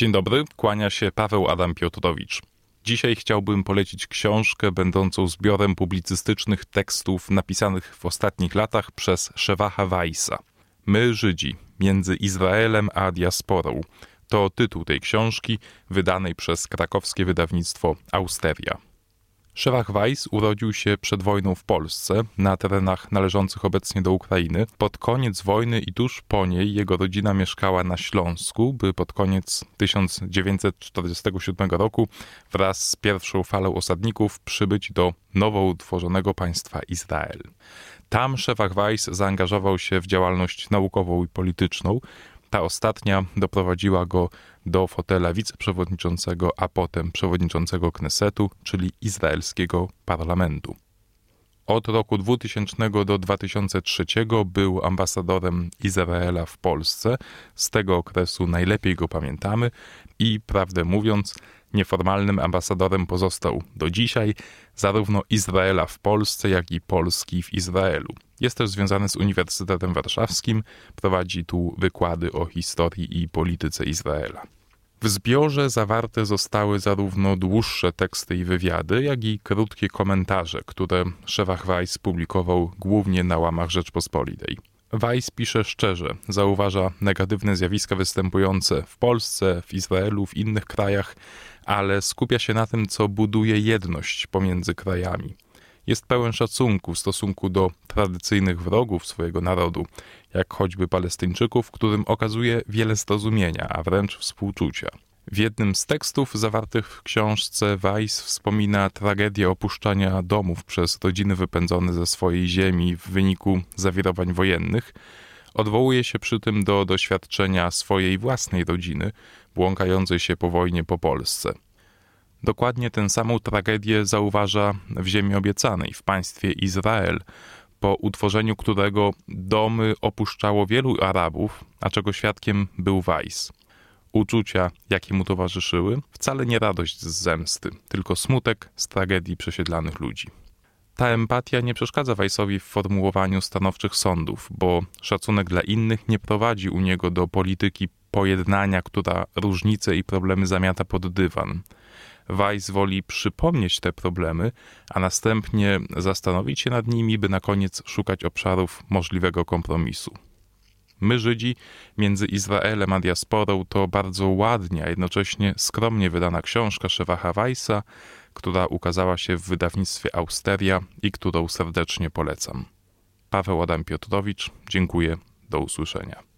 Dzień dobry, kłania się Paweł Adam Piotrowicz. Dzisiaj chciałbym polecić książkę będącą zbiorem publicystycznych tekstów napisanych w ostatnich latach przez Szewacha Weissa. My, Żydzi, między Izraelem a diasporą. To tytuł tej książki, wydanej przez krakowskie wydawnictwo Austeria. Szewach Weiss urodził się przed wojną w Polsce, na terenach należących obecnie do Ukrainy. Pod koniec wojny i tuż po niej jego rodzina mieszkała na Śląsku, by pod koniec 1947 roku wraz z pierwszą falą osadników przybyć do nowo utworzonego państwa Izrael. Tam Szewach Weiss zaangażował się w działalność naukową i polityczną, ta ostatnia doprowadziła go do fotela wiceprzewodniczącego, a potem przewodniczącego Knesetu, czyli izraelskiego parlamentu. Od roku 2000 do 2003 był ambasadorem Izraela w Polsce. Z tego okresu najlepiej go pamiętamy i, prawdę mówiąc, Nieformalnym ambasadorem pozostał do dzisiaj zarówno Izraela w Polsce, jak i Polski w Izraelu. Jest też związany z Uniwersytetem Warszawskim, prowadzi tu wykłady o historii i polityce Izraela. W zbiorze zawarte zostały zarówno dłuższe teksty i wywiady, jak i krótkie komentarze, które Szewach Weiss publikował głównie na łamach Rzeczpospolitej. Weiss pisze szczerze, zauważa negatywne zjawiska występujące w Polsce, w Izraelu, w innych krajach, ale skupia się na tym, co buduje jedność pomiędzy krajami. Jest pełen szacunku w stosunku do tradycyjnych wrogów swojego narodu, jak choćby Palestyńczyków, którym okazuje wiele zrozumienia, a wręcz współczucia. W jednym z tekstów zawartych w książce Weiss wspomina tragedię opuszczania domów przez rodziny wypędzone ze swojej ziemi w wyniku zawirowań wojennych. Odwołuje się przy tym do doświadczenia swojej własnej rodziny, błąkającej się po wojnie po Polsce. Dokładnie tę samą tragedię zauważa w Ziemi Obiecanej, w państwie Izrael, po utworzeniu którego domy opuszczało wielu Arabów, a czego świadkiem był Weiss. Uczucia, jakie mu towarzyszyły, wcale nie radość z zemsty, tylko smutek z tragedii przesiedlanych ludzi. Ta empatia nie przeszkadza Weissowi w formułowaniu stanowczych sądów, bo szacunek dla innych nie prowadzi u niego do polityki pojednania, która różnice i problemy zamiata pod dywan. Weiss woli przypomnieć te problemy, a następnie zastanowić się nad nimi, by na koniec szukać obszarów możliwego kompromisu. My, Żydzi, między Izraelem a diasporą to bardzo ładnie, a jednocześnie skromnie wydana książka Szewacha Weissa, która ukazała się w wydawnictwie Austeria i którą serdecznie polecam. Paweł Adam Piotrowicz, dziękuję, do usłyszenia.